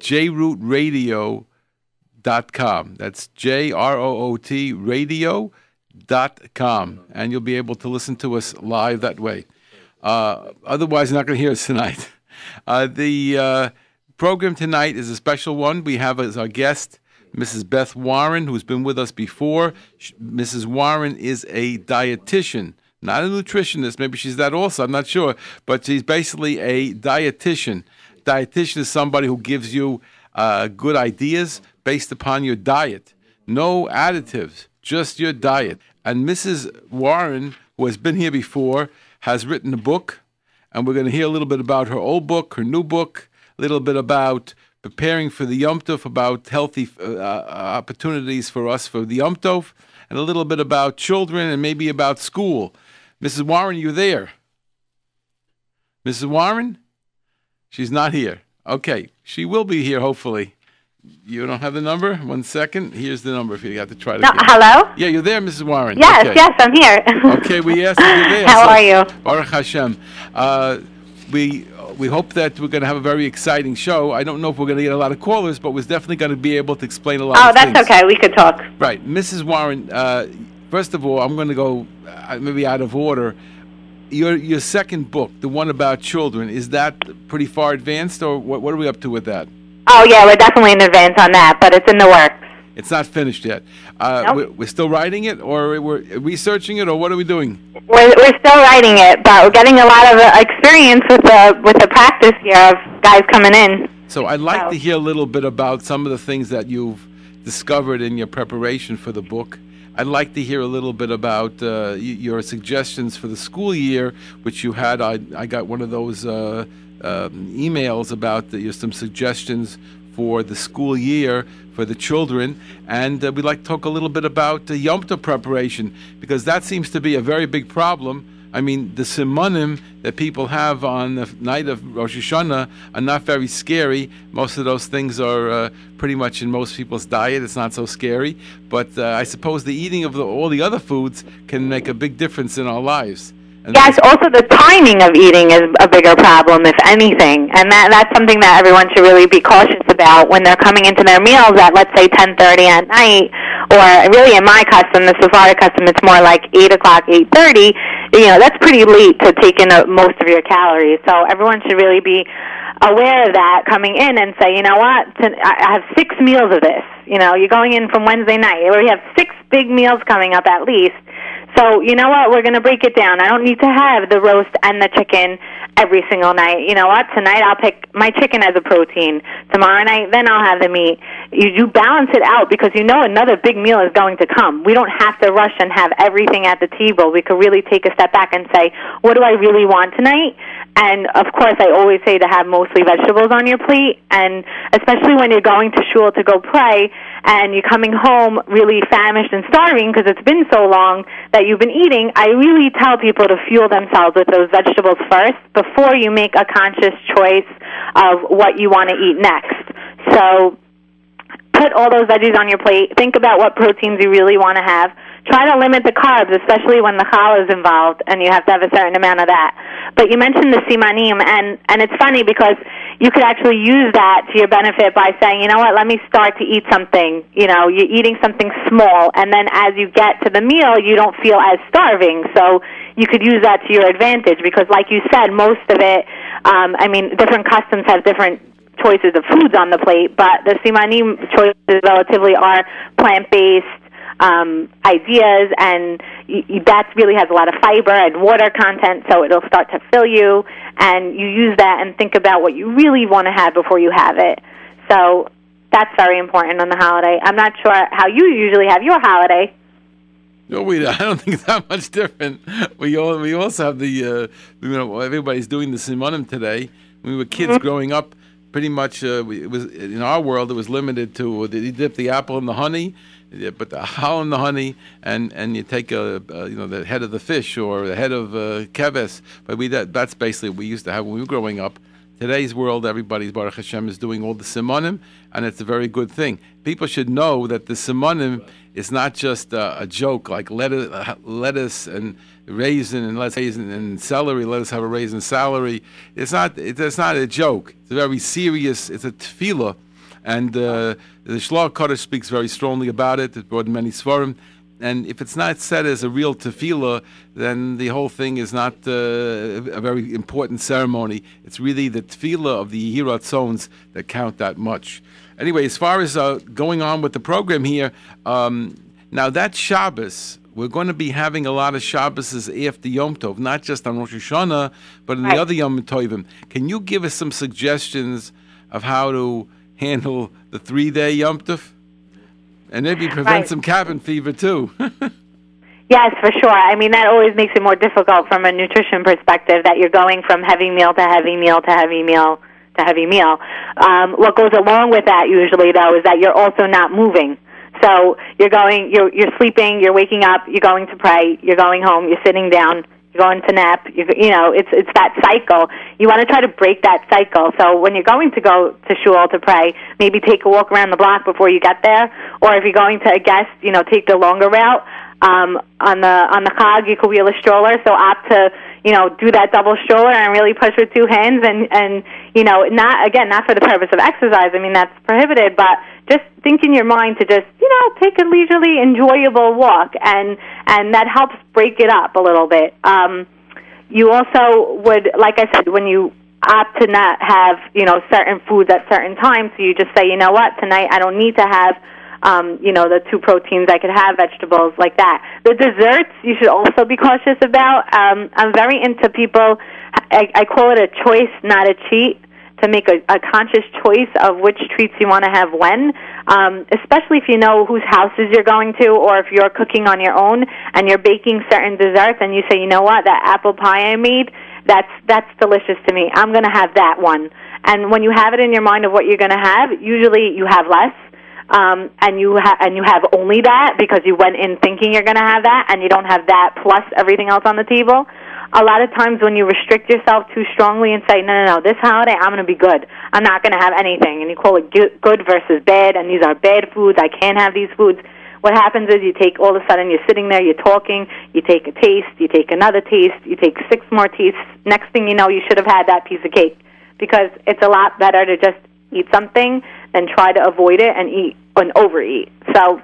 jrootradio.com. That's J R O O T radio.com. And you'll be able to listen to us live that way. Uh, otherwise, you're not going to hear us tonight. Uh, the uh, program tonight is a special one. We have as our guest Mrs. Beth Warren, who's been with us before. Sh- Mrs. Warren is a dietitian, not a nutritionist. Maybe she's that also. I'm not sure, but she's basically a dietitian. Dietitian is somebody who gives you uh, good ideas based upon your diet. No additives, just your diet. And Mrs. Warren, who has been here before, has written a book, and we're going to hear a little bit about her old book, her new book, a little bit about preparing for the Yom Tov, about healthy uh, opportunities for us for the Yom Tov, and a little bit about children and maybe about school. Mrs. Warren, you there? Mrs. Warren? She's not here. Okay, she will be here hopefully. You don't have the number? One second. Here's the number if you got to try to. No, hello? Yeah, you're there, Mrs. Warren. Yes, okay. yes, I'm here. Okay, we asked you're there. How so- are you? Baruch Hashem. Uh, we we hope that we're going to have a very exciting show. I don't know if we're going to get a lot of callers, but we're definitely going to be able to explain a lot. Oh, that's things. okay. We could talk. Right, Mrs. Warren. Uh, first of all, I'm going to go uh, maybe out of order. Your your second book, the one about children, is that pretty far advanced, or what? What are we up to with that? Oh, yeah, we're definitely in advance on that, but it's in the works. It's not finished yet. Uh, Nope. we're, we're still writing it, or we're researching it, or what are we doing? We're, we're still writing it, but we're getting a lot of uh, experience with the with the practice here of guys coming in. So I'd like Oh. to hear a little bit about some of the things that you've discovered in your preparation for the book. I'd like to hear a little bit about uh, your suggestions for the school year, which you had. I, I got one of those uh, um, emails about the, some suggestions for the school year for the children, and uh, we'd like to talk a little bit about the Yom Tov preparation because that seems to be a very big problem. I mean, the simonim that people have on the night of Rosh Hashanah are not very scary. Most of those things are uh, pretty much in most people's diet. It's not so scary. But uh, I suppose the eating of the, all the other foods can make a big difference in our lives. And Yes, also the timing of eating is a bigger problem, if anything, and that that's something that everyone should really be cautious about when they're coming into their meals at let's say ten thirty at night, or really in my custom, the Sephardic custom, it's more like eight o'clock, eight thirty. You know, that's pretty late to take in uh, most of your calories. So everyone should really be aware of that coming in and say, you know what, to, I I have six meals of this. You know, you're going in from Wednesday night. Where we have six big meals coming up at least. So you know what? We're to break it down. I don't need to have the roast and the chicken every single night. You know what? Tonight I'll pick my chicken as a protein. Tomorrow night, then I'll have the meat. You, you balance it out because you know another big meal is going to come. We don't have to rush and have everything at the table. We could really take a step back and say, what do I really want tonight? And of course, I always say to have mostly vegetables on your plate, and especially when you're going to shul to go pray and you're coming home really famished and starving because it's been so long that you've been eating, I really tell people to fuel themselves with those vegetables first before you make a conscious choice of what you want to eat next. So put all those veggies on your plate. Think about what proteins you really want to have. Try to limit the carbs, especially when the challah is involved, and you have to have a certain amount of that. But you mentioned the simanim, and and it's funny because you could actually use that to your benefit by saying, you know what, let me start to eat something. You know, you're eating something small, and then as you get to the meal, you don't feel as starving. So you could use that to your advantage because, like you said, most of it. Um, I mean, different customs have different choices of foods on the plate, but the simanim choices relatively are plant-based um, ideas, and y- y- that really has a lot of fiber and water content, so it'll start to fill you, and you use that and think about what you really want to have before you have it. So that's very important on the holiday. I'm not sure how you usually have your holiday. No, we. I don't think it's that much different. We all. We also have the. Uh, you know, everybody's doing the simonim today. When we were kids Mm-hmm. growing up, pretty much uh, we, it was in our world. It was limited to uh, you dip the apple in the honey, put the hal in the honey, and and you take a, uh you know the head of the fish or the head of uh, keves. But we that that's basically what we used to have when we were growing up. Today's world, everybody's Baruch Hashem is doing all the simonim, and it's a very good thing. People should know that the simonim is not just uh, a joke like lettuce, lettuce and raisin and lettuce raisin and celery. Let us have a raisin salary. It's not. It's not a joke. It's a very serious. It's a tefillah And uh, the Shlach Kodesh speaks very strongly about it. It brought many svarim. And if it's not said as a real tefillah, then the whole thing is not uh, a very important ceremony. It's really the tefillah of the Yehi Ratzones that count that much. Anyway, as far as uh, going on with the program here, um, now that Shabbos, we're going to be having a lot of Shabbos after Yom Tov, not just on Rosh Hashanah, but in Right. the other Yom Tovim. Can you give us some suggestions of how to handle the three-day Yom Tov? And maybe prevent Right. some cabin fever too. Yes, for sure. I mean, that always makes it more difficult from a nutrition perspective that you're going from heavy meal to heavy meal to heavy meal to heavy meal. Um, what goes along with that usually, though, is that you're also not moving. So you're going, you're you're sleeping, you're waking up, you're going to pray, you're going home, you're sitting down, you're going to nap. You you know, it's it's that cycle. You want to try to break that cycle. So when you're going to go to shul to pray, maybe take a walk around the block before you get there, or if you're going to a guest, you know, take the longer route. Um, on the on the chag, you could wheel a stroller. So opt to you know do that double stroller and really push with two hands and and you know not again not for the purpose of exercise. I mean that's prohibited, but just think in your mind to just you know take a leisurely, enjoyable walk, and and that helps break it up a little bit. Um, you also would, like I said, when you opt to not have you know certain foods at certain times, so you just say, you know what, tonight I don't need to have um, you know, the two proteins I could have, vegetables like that. The desserts you should also be cautious about. Um, I'm very into people. I, I call it a choice, not a cheat. To make a, a conscious choice of which treats you want to have when, um, especially if you know whose houses you're going to, or if you're cooking on your own and you're baking certain desserts, and you say, you know what, that apple pie I made, that's that's delicious to me. I'm going to have that one. And when you have it in your mind of what you're going to have, usually you have less um, and you ha- and you have only that because you went in thinking you're going to have that, and you don't have that plus everything else on the table. A lot of times when you restrict yourself too strongly and say, no, no, no, this holiday I'm going to be good. I'm not going to have anything, and you call it good, versus bad, and these are bad foods. I can't have these foods. What happens is you take all of a sudden you're sitting there, you're talking, you take a taste, you take another taste, you take six more tastes. Next thing you know, you should have had that piece of cake because it's a lot better to just eat something than try to avoid it and eat and overeat. So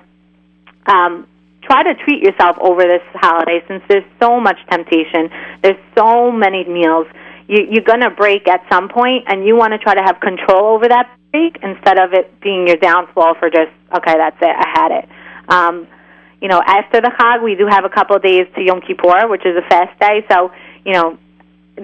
um, try to treat yourself over this holiday since there's so much temptation. There's so many meals. You, you're going to break at some point, and you want to try to have control over that break instead of it being your downfall for just okay, that's it, I had it. Um, you know, after the Chag, we do have a couple of days to Yom Kippur, which is a fast day. So, you know,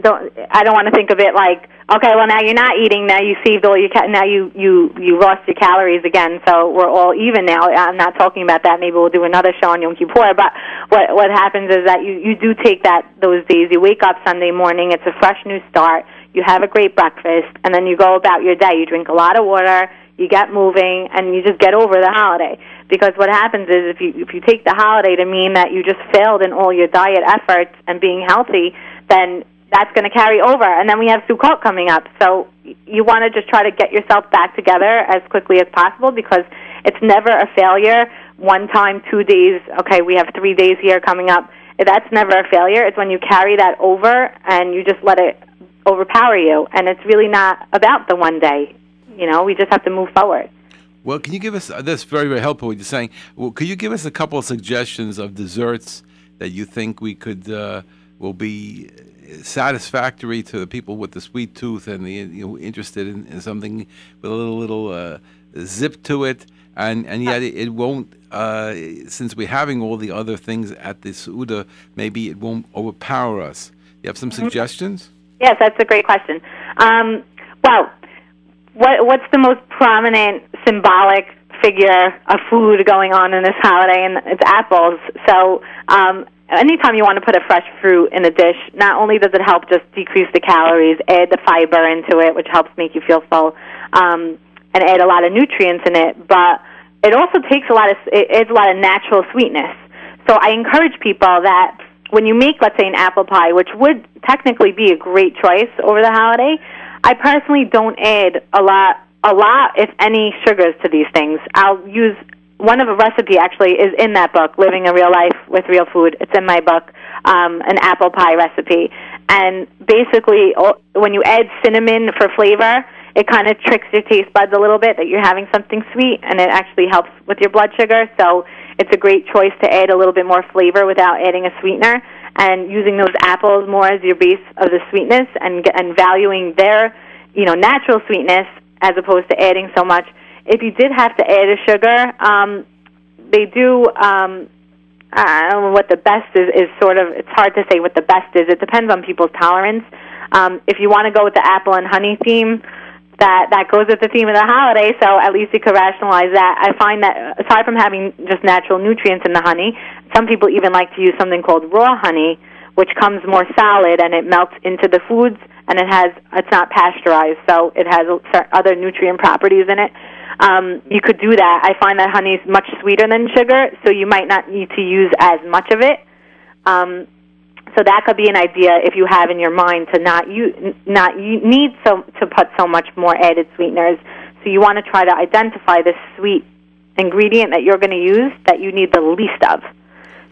don't I don't want to think of it like okay, well now you're not eating, now you saved all your ca- now you you you lost your calories again, so we're all even now. I'm not talking about that. Maybe we'll do another show on Yom Kippur. But what what happens is that you you do take that those days. You wake up Sunday morning. It's a fresh new start. You have a great breakfast, and then you go about your day. You drink a lot of water. You get moving, and you just get over the holiday. Because what happens is if you if you take the holiday to mean that you just failed in all your diet efforts and being healthy, then that's going to carry over. And then we have Sukkot coming up. So you want to just try to get yourself back together as quickly as possible because it's never a failure. One time, two days, okay, we have three days here coming up. That's never a failure. It's when you carry that over and you just let it overpower you. And it's really not about the one day. You know, we just have to move forward. Well, can you give us, uh, that's very, very helpful what you're saying. Well, could you give us a couple of suggestions of desserts that you think we could, uh, will be satisfactory to the people with the sweet tooth and the, you know, interested in, in something with a little, little uh, zip to it? And, and yet it, it won't, uh, since we're having all the other things at the Suda, maybe it won't overpower us. You have some suggestions? Yes, that's a great question. Um, well, what what's the most prominent symbolic figure of food going on in this holiday? And it's apples. So um, anytime you want to put a fresh fruit in a dish, not only does it help just decrease the calories, add the fiber into it, which helps make you feel full, um, and add a lot of nutrients in it, but it also takes a lot of it adds a lot of natural sweetness. So I encourage people that when you make, let's say, an apple pie, which would technically be a great choice over the holiday, I personally don't add a lot, a lot, if any, sugars to these things. I'll use one of a recipe actually is in that book, Living a Real Life with Real Food. It's in my book, um, an apple pie recipe. And basically, when you add cinnamon for flavor, it kind of tricks your taste buds a little bit that you're having something sweet, and it actually helps with your blood sugar. So it's a great choice to add a little bit more flavor without adding a sweetener, and using those apples more as your base of the sweetness, and and valuing their you know natural sweetness as opposed to adding so much. If you did have to add a sugar, um, they do. Um, I don't know what the best is. Is sort of it's hard to say what the best is. It depends on people's tolerance. Um, if you want to go with the apple and honey theme, that that goes with the theme of the holiday. So at least you could rationalize that. I find that aside from having just natural nutrients in the honey, some people even like to use something called raw honey, which comes more solid and it melts into the foods and it has it's not pasteurized, so it has other nutrient properties in it. Um, you could do that. I find that honey is much sweeter than sugar, so you might not need to use as much of it. Um, so that could be an idea if you have in your mind to not you not you need so to put so much more added sweeteners. So you want to try to identify the sweet ingredient that you're going to use that you need the least of.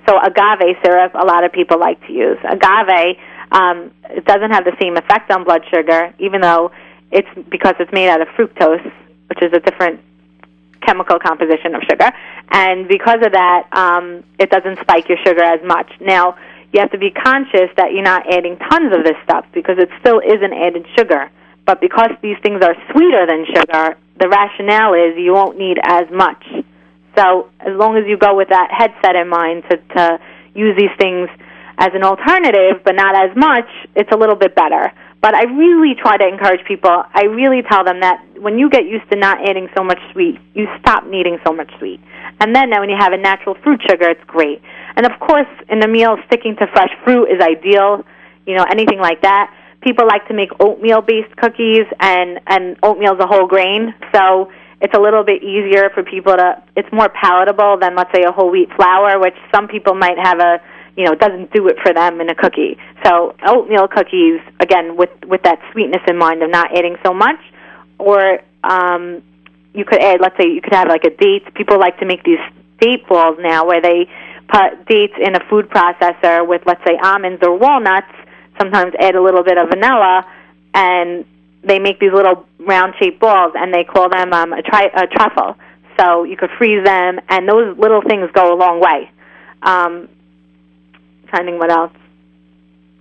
So agave syrup, a lot of people like to use agave. Um, it doesn't have the same effect on blood sugar, even though it's because it's made out of fructose, which is a different chemical composition of sugar, and because of that, um, it doesn't spike your sugar as much. Now you have to be conscious that you're not adding tons of this stuff because it still is an added sugar. But because these things are sweeter than sugar, the rationale is you won't need as much. So as long as you go with that headset in mind to, to use these things as an alternative, but not as much, it's a little bit better. But I really try to encourage people. I really tell them that when you get used to not adding so much sweet, you stop needing so much sweet. And then when you have a natural fruit sugar, it's great. And of course, in the meal, sticking to fresh fruit is ideal. You know, anything like that. People like to make oatmeal-based cookies, and and oatmeal is a whole grain, so it's a little bit easier for people to. It's more palatable than let's say a whole wheat flour, which some people might have a you know doesn't do it for them in a cookie. So oatmeal cookies, again, with with that sweetness in mind of not adding so much, or um, you could add, let's say, you could have like a date. People like to make these date balls now, where they put dates in a food processor with, let's say, almonds or walnuts. Sometimes add a little bit of vanilla, and they make these little round-shaped balls, and they call them um, a, tri- a truffle. So you could freeze them, and those little things go a long way. Um, to what else.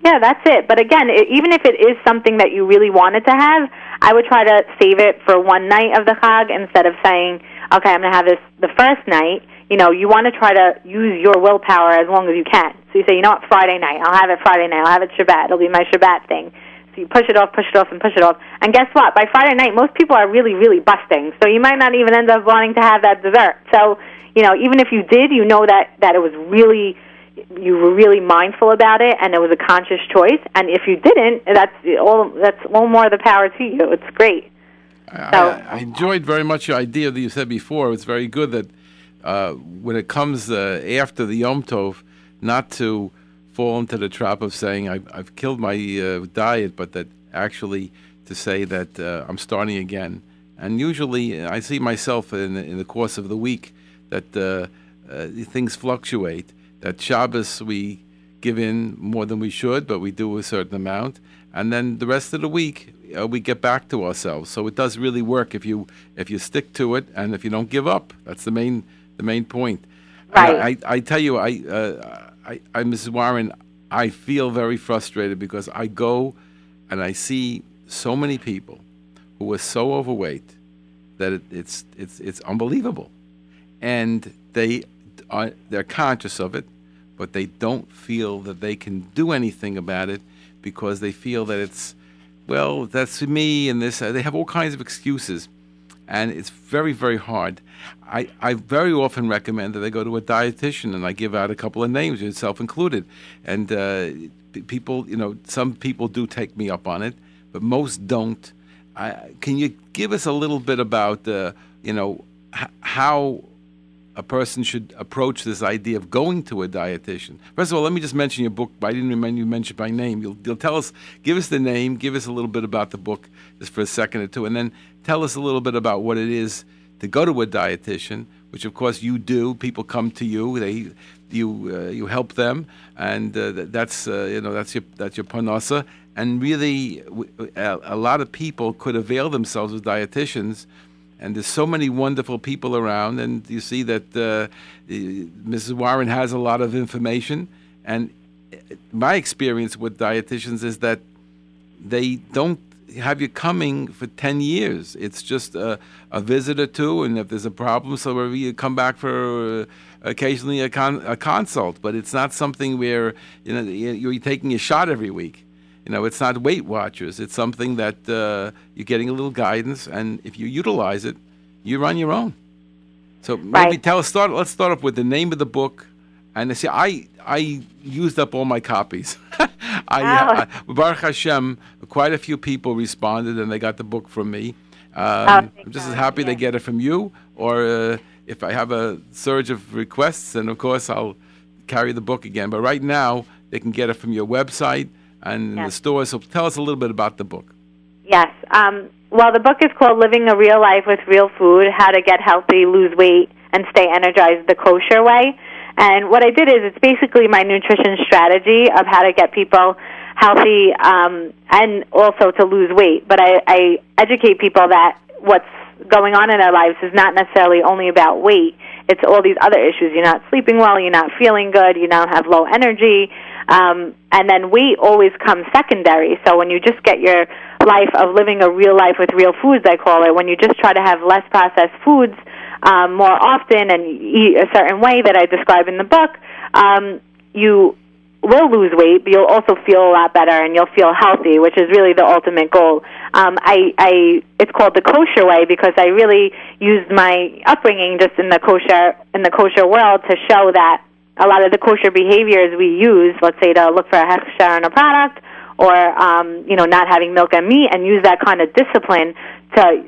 Yeah, that's it. But again, it, even if it is something that you really wanted to have, I would try to save it for one night of the Chag instead of saying, okay, I'm going to have this the first night. You know, you want to try to use your willpower as long as you can. So you say, you know what, Friday night, I'll have it Friday night, I'll have it Shabbat, it'll be my Shabbat thing. So you push it off, push it off, and push it off. And guess what? By Friday night, most people are really, really busting. So you might not even end up wanting to have that dessert. So, you know, even if you did, you know that, that it was really you were really mindful about it and it was a conscious choice. And if you didn't that's all that's all more the power to you. It's great. I, so, I, I enjoyed very much your idea that you said before. It's very good that uh, when it comes uh, after the Yom Tov not to fall into the trap of saying I've, I've killed my uh, diet but that actually to say that uh, I'm starting again. And usually I see myself in, in the course of the week that uh, uh, things fluctuate that Shabbos we give in more than we should, but we do a certain amount, and then the rest of the week uh, we get back to ourselves. So it does really work if you if you stick to it and if you don't give up. That's the main the main point. Right. I, I, tell you, I, uh, I, I, Mrs. Warren, I feel very frustrated because I go and I see so many people who are so overweight that it, it's it's it's unbelievable, and they are, they're conscious of it, but they don't feel that they can do anything about it because they feel that it's, well, that's me and this. Uh, they have all kinds of excuses, and it's very, very hard. I, I very often recommend that they go to a dietitian, and I give out a couple of names, yourself included. And uh, people, you know, some people do take me up on it, but most don't. I, can you give us a little bit about, uh, you know, how a person should approach this idea of going to a dietitian? First of all, let me just mention your book. I didn't remember you mentioned by name. You'll, you'll tell us, give us the name, give us a little bit about the book, just for a second or two, and then tell us a little bit about what it is to go to a dietitian, which of course you do. People come to you, they you uh, you help them, and uh, that's uh, you know that's your that's your parnasa, and really, a, a lot of people could avail themselves of dietitians. And there's so many wonderful people around, and you see that uh, Mrs. Warren has a lot of information. And my experience with dietitians is that they don't have you coming for 10 years. It's just a, a visit or two, and if there's a problem, so you come back for uh, occasionally a, con- a consult. But it's not something where you know you're taking a shot every week. You know, it's not Weight Watchers. It's something that uh, you're getting a little guidance, and if you utilize it, you're on your own. So maybe Right. tell us. Start. Let's start off with the name of the book. And I see, I I used up all my copies. I, Oh. uh, Baruch Hashem, quite a few people responded, and they got the book from me. Um, thank I'm just as happy they get it from you, or uh, if I have a surge of requests, and of course I'll carry the book again. But right now, they can get it from your website and in the Yes. store. So tell us a little bit about the book. Yes. Um, well, the book is called Living a Real Life with Real Food How to Get Healthy, Lose Weight, and Stay Energized the Kosher Way. And what I did is it's basically my nutrition strategy of how to get people healthy um, and also to lose weight. But I, I educate people that what's going on in their lives is not necessarily only about weight. It's all these other issues. You're not sleeping well, you're not feeling good, you now have low energy, um, and then weight always comes secondary. So when you just get your life of living a real life with real foods, I call it, when you just try to have less processed foods um, more often and eat a certain way that I describe in the book, um, you will lose weight, but you'll also feel a lot better and you'll feel healthy, which is really the ultimate goal. Um, I, I, it's called the kosher way because I really used my upbringing just in the kosher in the kosher world to show that a lot of the kosher behaviors we use, let's say to look for a hechsher in a product, or um, you know not having milk and meat, and use that kind of discipline to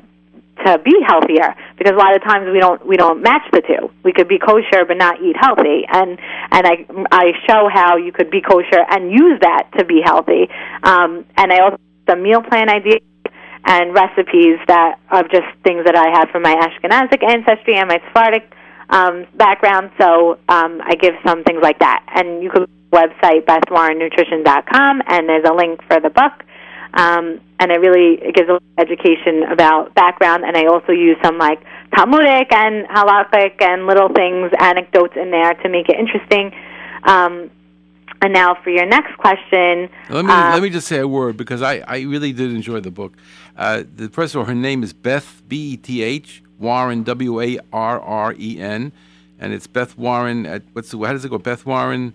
to be healthier because a lot of times we don't we don't match the two. We could be kosher but not eat healthy, and and I I show how you could be kosher and use that to be healthy. Um, and I also the meal plan ideas and recipes that of just things that I have from my Ashkenazic ancestry and my Sephardic um, background. So um, I give some things like that, and you could website bethwarrennutrition.com, and there's a link for the book. Um, and it really it gives a little education about background, and I also use some like Talmudic and halakhic and little things, anecdotes in there to make it interesting. Um, and now for your next question, Let me uh, let me just say a word because I, I really did enjoy the book. Uh, the first her name is Beth B E T H Warren W A R R E N, and it's Beth Warren at what's the, how does it go? Beth Warren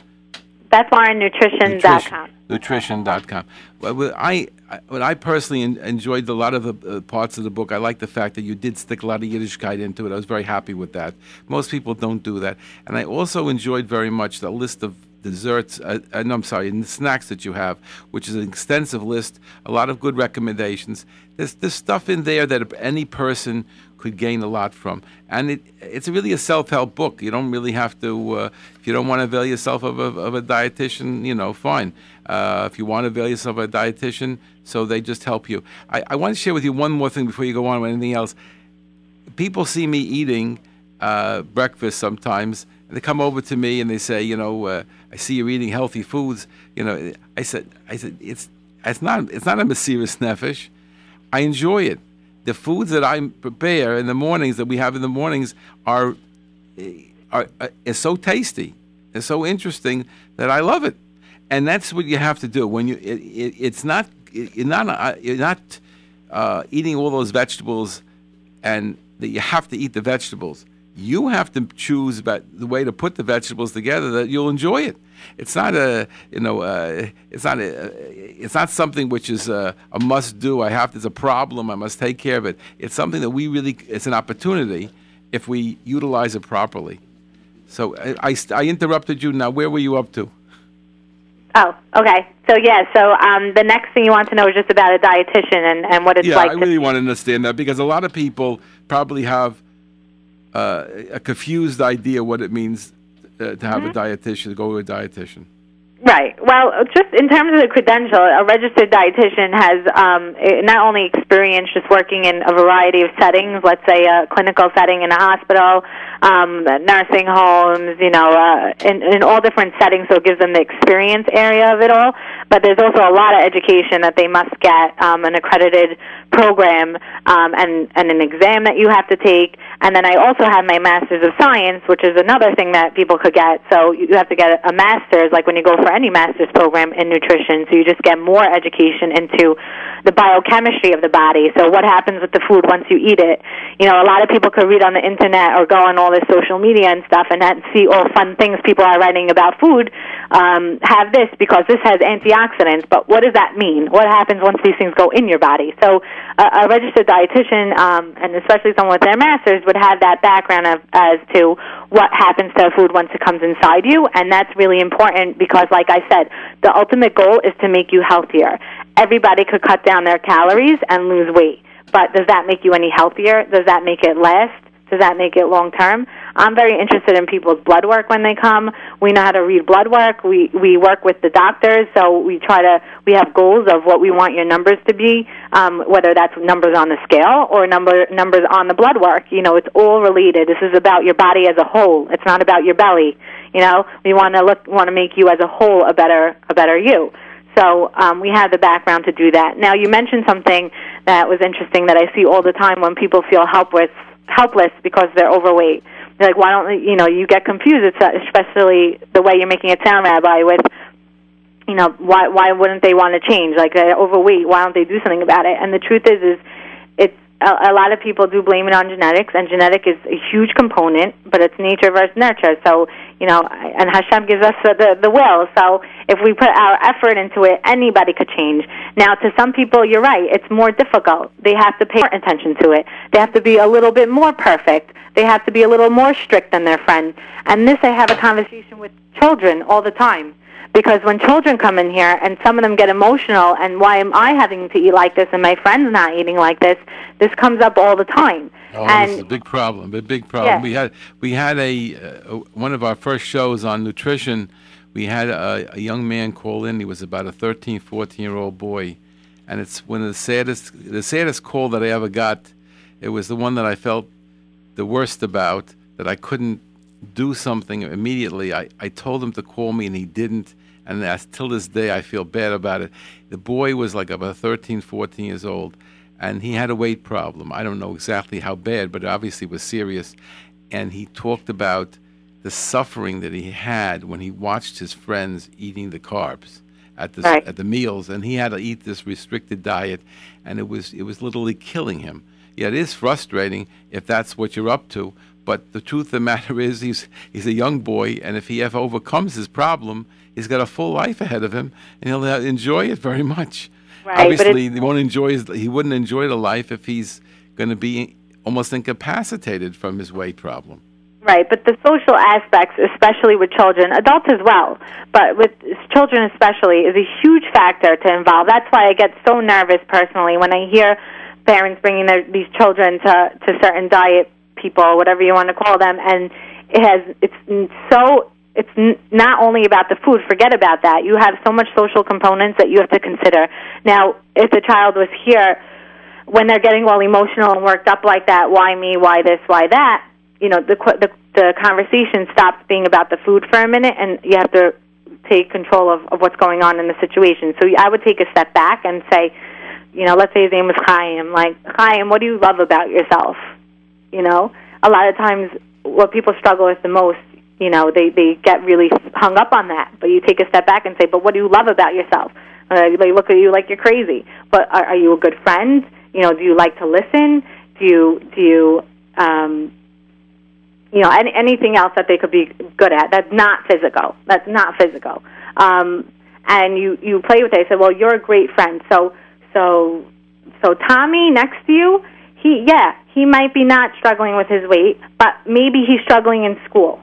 BethWarrenNutrition.com. Nutrition.com. Well, I, I- personally enjoyed a lot of the uh, parts of the book. I like the fact that you did stick a lot of Yiddishkeit into it. I was very happy with that. Most people don't do that. And I also enjoyed very much the list of desserts, uh, uh, no, I'm sorry, and the snacks that you have, which is an extensive list, a lot of good recommendations. There's, there's stuff in there that any person could gain a lot from. And it, it's really a self-help book. You don't really have to, uh, if you don't want to avail yourself of a, of a dietitian, you know, fine. Uh, if you want to avail yourself of a dietitian, so they just help you. I, I want to share with you one more thing before you go on with anything else. People see me eating uh, breakfast sometimes, and they come over to me and they say, you know, uh, I see you're eating healthy foods. You know, I said, I said, it's it's not it's not a mesirus nefesh. I enjoy it. The foods that I prepare in the mornings that we have in the mornings are are, are is so tasty, it's so interesting that I love it, and that's what you have to do when you. It, it, it's not you're not uh, you're not uh, eating all those vegetables, and that you have to eat the vegetables. You have to choose about the way to put the vegetables together that you'll enjoy it. It's not a you know uh, it's not a, it's not something which is a, a must do. I have there's a problem. I must take care of it. It's something that we really it's an opportunity if we utilize it properly. So I, I, I interrupted you. Now where were you up to? Oh, okay. So yeah, so um, the next thing you want to know is just about a dietitian and, and what it's yeah, like I to really want to understand that because a lot of people probably have uh, a confused idea what it means uh, to have Mm-hmm. a dietitian, to go to a dietitian. Right. Well, just in terms of the credential, a registered dietitian has um, not only experience just working in a variety of settings, let's say a clinical setting in a hospital, um, nursing homes, you know, uh, in, in all different settings, so it gives them the experience area of it all. But there's also a lot of education that they must get, um, an accredited program, um, and, and an exam that you have to take. And then I also have my Master's of Science, which is another thing that people could get. So you have to get a master's, like when you go for any master's program in nutrition. So you just get more education into the biochemistry of the body. So what happens with the food once you eat it? You know, a lot of people could read on the internet or go on all this social media and stuff and see all fun things people are writing about food. Um, have this because this has antioxidants. But what does that mean? What happens once these things go in your body? So a, a registered dietitian, um, and especially someone with their master's, would have that background of, as to what happens to food once it comes inside you, and that's really important because, like I said, the ultimate goal is to make you healthier. Everybody could cut down their calories and lose weight, but does that make you any healthier? Does that make it last? Does that make it long term? I'm very interested in people's blood work when they come. We know how to read blood work. We we work with the doctors, so we try to we have goals of what we want your numbers to be, um, whether that's numbers on the scale or number numbers on the blood work. You know, it's all related. This is about your body as a whole. It's not about your belly. You know, we want to look want to make you as a whole a better a better you. So um, we have the background to do that. Now you mentioned something that was interesting that I see all the time when people feel helpless helpless because they're overweight. They're like, why don't you know? You get confused, it's especially the way you're making it sound, Rabbi, with you know, why why wouldn't they want to change? Like they're overweight, why don't they do something about it? And the truth is, is a, lot of people do blame it on genetics, and genetic is a huge component, but it's nature versus nurture. So you know, and Hashem gives us the the will. So if we put our effort into it, anybody could change. Now, to some people, you're right; it's more difficult. They have to pay more attention to it. They have to be a little bit more perfect. They have to be a little more strict than their friend. And this, I have a conversation with children all the time because when children come in here and some of them get emotional and why am I having to eat like this and my friend's not eating like this, this comes up all the time. Oh, and this is a big problem. A big problem. Yeah. We had we had a uh, one of our first shows on nutrition. We had a, a young man call in. He was about a 13, 14 year old boy, and it's one of the saddest the saddest call that I ever got. It was the one that I felt the worst about that I couldn't do something immediately. I, I told him to call me and he didn't. And as, till this day, I feel bad about it. The boy was like about 13, 14 years old, and he had a weight problem. I don't know exactly how bad, but obviously was serious. And he talked about the suffering that he had when he watched his friends eating the carbs at the Right. at the meals, and he had to eat this restricted diet, and it was it was literally killing him. Yeah, it is frustrating if that's what you're up to. But the truth of the matter is, he's he's a young boy, and if he ever overcomes his problem, he's got a full life ahead of him, and he'll uh, enjoy it very much. Right, Obviously, he won't enjoy his, he wouldn't enjoy the life if he's going to be almost incapacitated from his weight problem. Right, but the social aspects, especially with children, adults as well, but with children especially, is a huge factor to involve. That's why I get so nervous personally when I hear parents bringing their, these children to to certain diet people, whatever you want to call them, and it has it's so it's n- not only about the food. Forget about that. You have so much social components that you have to consider. Now, if the child was here when they're getting all emotional and worked up like that, why me? Why this? Why that? you know the the the conversation stops being about the food for a minute, and you have to take control of, of what's going on in the situation. So I would take a step back and say, you know, let's say his name was Chaim. Like Chaim, what do you love about yourself? You know, a lot of times what people struggle with the most, you know, they they get really hung up on that. But you take a step back and say, but what do you love about yourself? Uh, they look at you like you're crazy. But are, are you a good friend? You know, do you like to listen? Do you do you um, you know, any, anything else that they could be good at. That's not physical. That's not physical. Um, and you you play with it. I said, well, you're a great friend. So so so Tommy next to you, he yeah, he might be not struggling with his weight, but maybe he's struggling in school.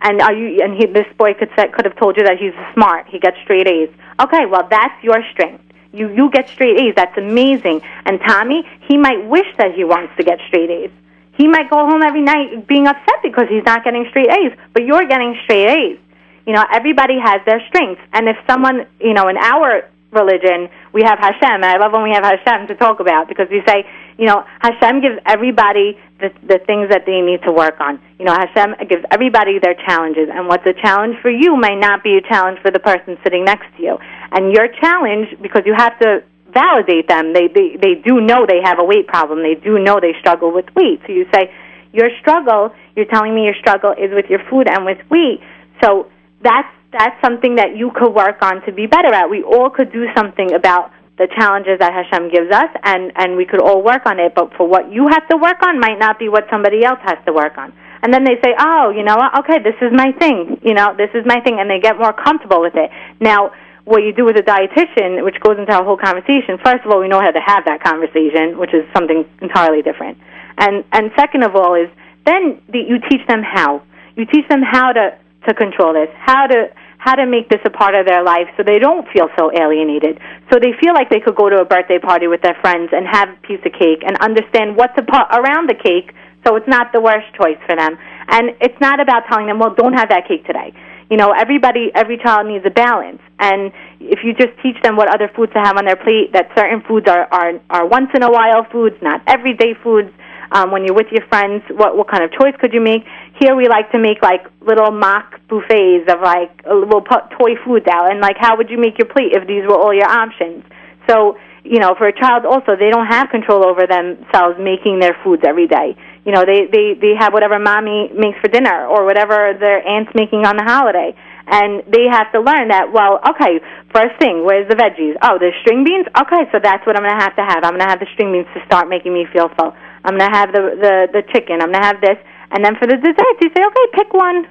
And are you? And he, this boy could say, could have told you that he's smart. He gets straight A's. Okay, well that's your strength. You you get straight A's. That's amazing. And Tommy, he might wish that he wants to get straight A's. He might go home every night being upset because he's not getting straight A's, but you're getting straight A's. You know, everybody has their strengths. And if someone, you know, in our religion, we have Hashem, and I love when we have Hashem to talk about because we say, you know, Hashem gives everybody the, the things that they need to work on. You know, Hashem gives everybody their challenges, and what's a challenge for you may not be a challenge for the person sitting next to you. And your challenge, because you have to validate them, they, they, they do know they have a weight problem, they do know they struggle with weight. So you say, your struggle, you're telling me your struggle is with your food and with weight. So that's that's something that you could work on to be better at. We all could do something about the challenges that Hashem gives us, and, and we could all work on it. But for what you have to work on might not be what somebody else has to work on. And then they say, oh, you know what? Okay, this is my thing. You know, this is my thing, and they get more comfortable with it. Now, what you do with a dietitian, which goes into our whole conversation, first of all, we know how to have that conversation, which is something entirely different. And and second of all is then the, you teach them how. You teach them how to to control this, how to how to make this a part of their life so they don't feel so alienated. So they feel like they could go to a birthday party with their friends and have a piece of cake and understand what's around the cake so it's not the worst choice for them. And it's not about telling them, well, don't have that cake today. You know, everybody, every child needs a balance. And if you just teach them what other foods to have on their plate, that certain foods are, are, are once in a while foods, not everyday foods, um, when you're with your friends, what what kind of choice could you make? Here we like to make like little mock buffets of like we'll put toy foods out and like how would you make your plate if these were all your options? So you know, for a child also they don't have control over themselves making their foods every day. You know, they they they have whatever mommy makes for dinner or whatever their aunt's making on the holiday and they have to learn that well okay first thing where's the veggies oh there's string beans okay so that's what i'm going to have to have i'm going to have the string beans to start making me feel full I'm going to have the, the, the chicken. I'm going to have this. And then for the desserts, you say, okay, pick one.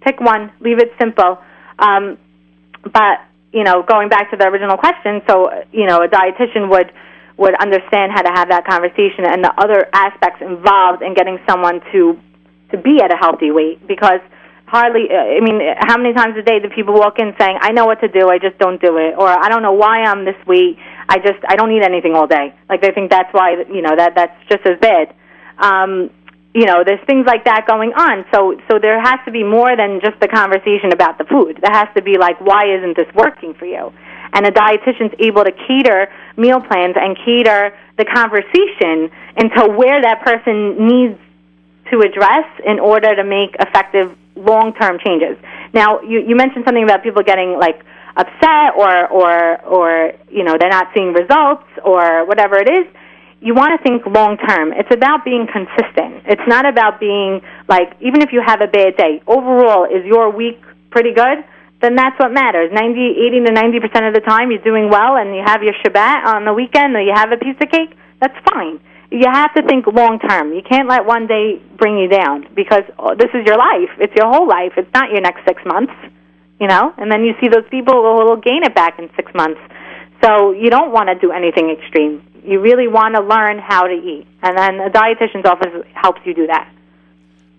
Pick one. Leave it simple. Um, but, you know, going back to the original question, so, you know, a dietitian would, would understand how to have that conversation and the other aspects involved in getting someone to, to be at a healthy weight because hardly i mean how many times a day do people walk in saying i know what to do i just don't do it or i don't know why i'm this weight I just I don't eat anything all day. Like I think that's why you know that that's just as bad. Um, you know, there's things like that going on. So so there has to be more than just the conversation about the food. There has to be like why isn't this working for you? And a dietitian's able to cater meal plans and cater the conversation into where that person needs to address in order to make effective long-term changes. Now, you, you mentioned something about people getting like upset or or or you know they're not seeing results or whatever it is you want to think long term. It's about being consistent. It's not about being like even if you have a bad day overall is your week pretty good? Then that's what matters. 90 80 to 90 percent of the time you're doing well and you have your shabbat on the weekend or you have a piece of cake that's fine. You have to think long term. You can't let one day bring you down because oh, this is your life. It's your whole life. It's not your next six months you know, and then you see those people who will gain it back in six months. So you don't want to do anything extreme. You really want to learn how to eat, and then a dietitian's office helps you do that.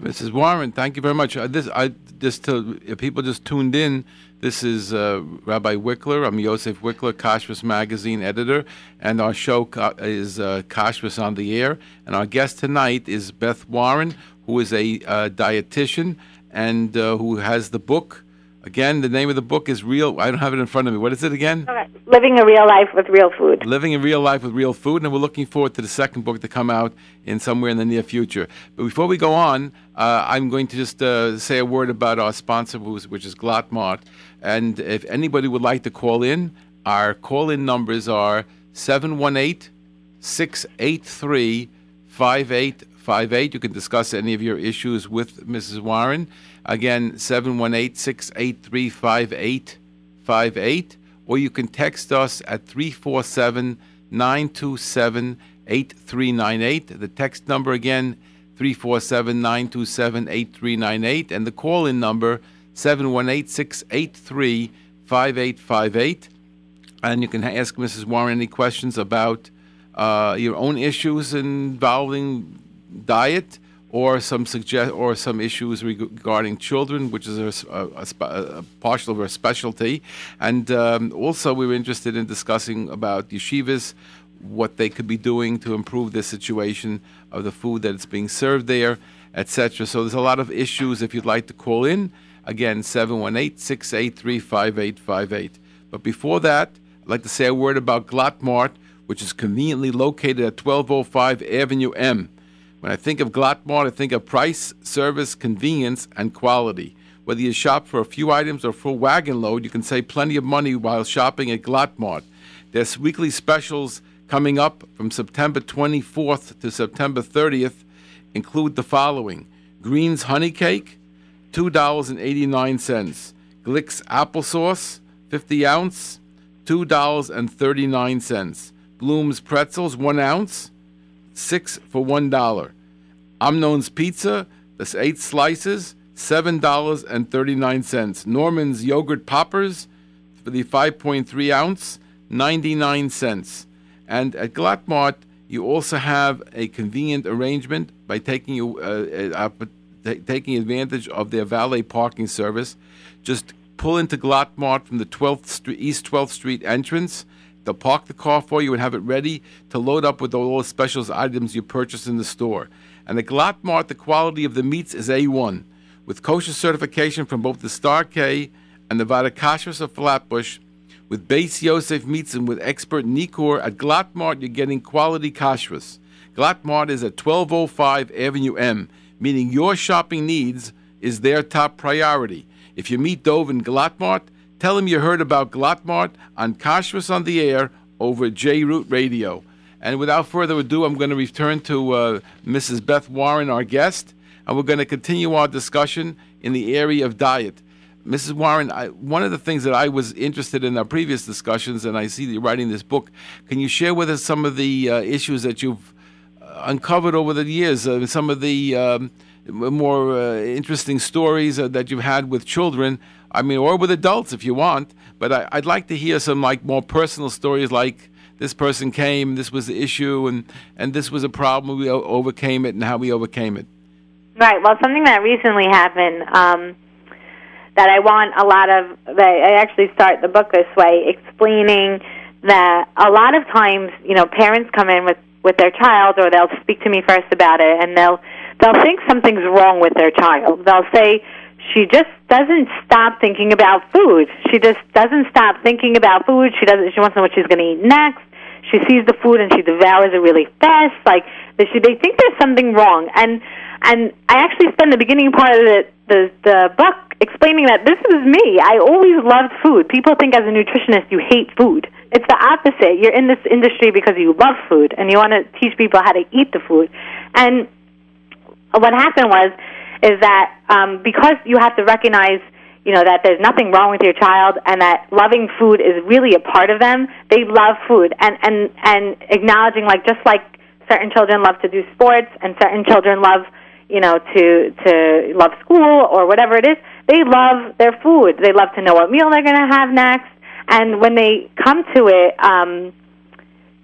Mrs. Warren, thank you very much. Uh, this, I just to if people just tuned in. This is uh, Rabbi Wikler. I'm Yosef Wikler, Kashrus Magazine editor, and our show is uh, Kashrus on the Air. And our guest tonight is Beth Warren, who is a uh, dietitian and uh, who has the book Again, the name of the book is Real. I don't have it in front of me. What is it again? Living a Real Life with Real Food. Living a Real Life with Real Food. And we're looking forward to the second book to come out in somewhere in the near future. But before we go on, uh, I'm going to just uh, say a word about our sponsor, which is Glatt Mart. And if anybody would like to call in, our call in numbers are 718 683 5858. You can discuss any of your issues with Mrs. Warren. Again, 718 683 5858. Or you can text us at 347 927 8398. The text number again, 347 927 8398. And the call in number, 718 683 5858. And you can ask Mrs. Warren any questions about uh, your own issues involving diet or some suggest or some issues regarding children, which is a, a, a, partial of her specialty, and um, also we were interested in discussing about yeshivas, what they could be doing to improve the situation of the food that is being served there, etc. So there's a lot of issues. If you'd like to call in, Again, 718 683 5858. But before that, I'd like to say a word about Glatt Mart, which is conveniently located at 1205 Avenue M. When I think of Glatt Mart, I think of price, service, convenience, and quality. Whether you shop for a few items or full wagon load, you can save plenty of money while shopping at Glatt Mart. There's weekly specials coming up from September 24th to September 30th include the following Greens Honey Cake, $2.89. Glick's Applesauce, 50 ounce, $2.39. Bloom's Pretzels, 1 ounce, 6 for $1. Amnon's Pizza, that's 8 slices, $7.39. Norman's Yogurt Poppers for the 5.3 ounce, 99 cents. And at Glatt Mart, you also have a convenient arrangement by taking uh, uh, t- taking advantage of their valet parking service. Just pull into Glatt Mart from the 12th Street, East 12th Street entrance. They'll park the car for you and have it ready to load up with all the specials items you purchase in the store. And at Glatt Mart, the quality of the meats is A1. With kosher certification from both the Star K and the Vaad Hakashrus of Flatbush, with Beis Yosef meats and with expert Nikor at Glatt Mart, you're getting quality kashrus. Glatt Mart is at 1205 Avenue M, meaning your shopping needs is their top priority. If you meet Dove in Glatt Mart, tell him you heard about Glatt Mart on Kashrus on the Air over J Root Radio. And without further ado, I'm going to return to uh, Mrs. Beth Warren, our guest, and we're going to continue our discussion in the area of diet. Mrs. Warren, I, one of the things that I was interested in our previous discussions, and I see that you're writing this book, can you share with us some of the uh, issues that you've uh, uncovered over the years, uh, some of the um, more uh, interesting stories uh, that you've had with children? I mean, or with adults if you want, but I, would like to hear some like more personal stories like this person came, this was the issue, and, and this was a problem, we overcame it, and how we overcame it. Right. Well, something that recently happened. Um, that I want a lot of. I actually start the book this way, explaining that a lot of times, you know, parents come in with with their child, or they'll speak to me first about it, and they'll they'll think something's wrong with their child. They'll say she just doesn't stop thinking about food. She just doesn't stop thinking about food. She doesn't. She wants to know what she's going to eat next. She sees the food and she devours it really fast. Like they, they think there's something wrong, and and I actually spend the beginning part of the the, the book explaining that this is me. I always loved food. People think as a nutritionist you hate food. It's the opposite. You're in this industry because you love food and you want to teach people how to eat the food. And what happened was is that um, because you have to recognize you know that there's nothing wrong with your child and that loving food is really a part of them they love food and and and acknowledging like just like certain children love to do sports and certain children love you know to to love school or whatever it is they love their food. They love to know what meal they're going to have next. And when they come to it, um,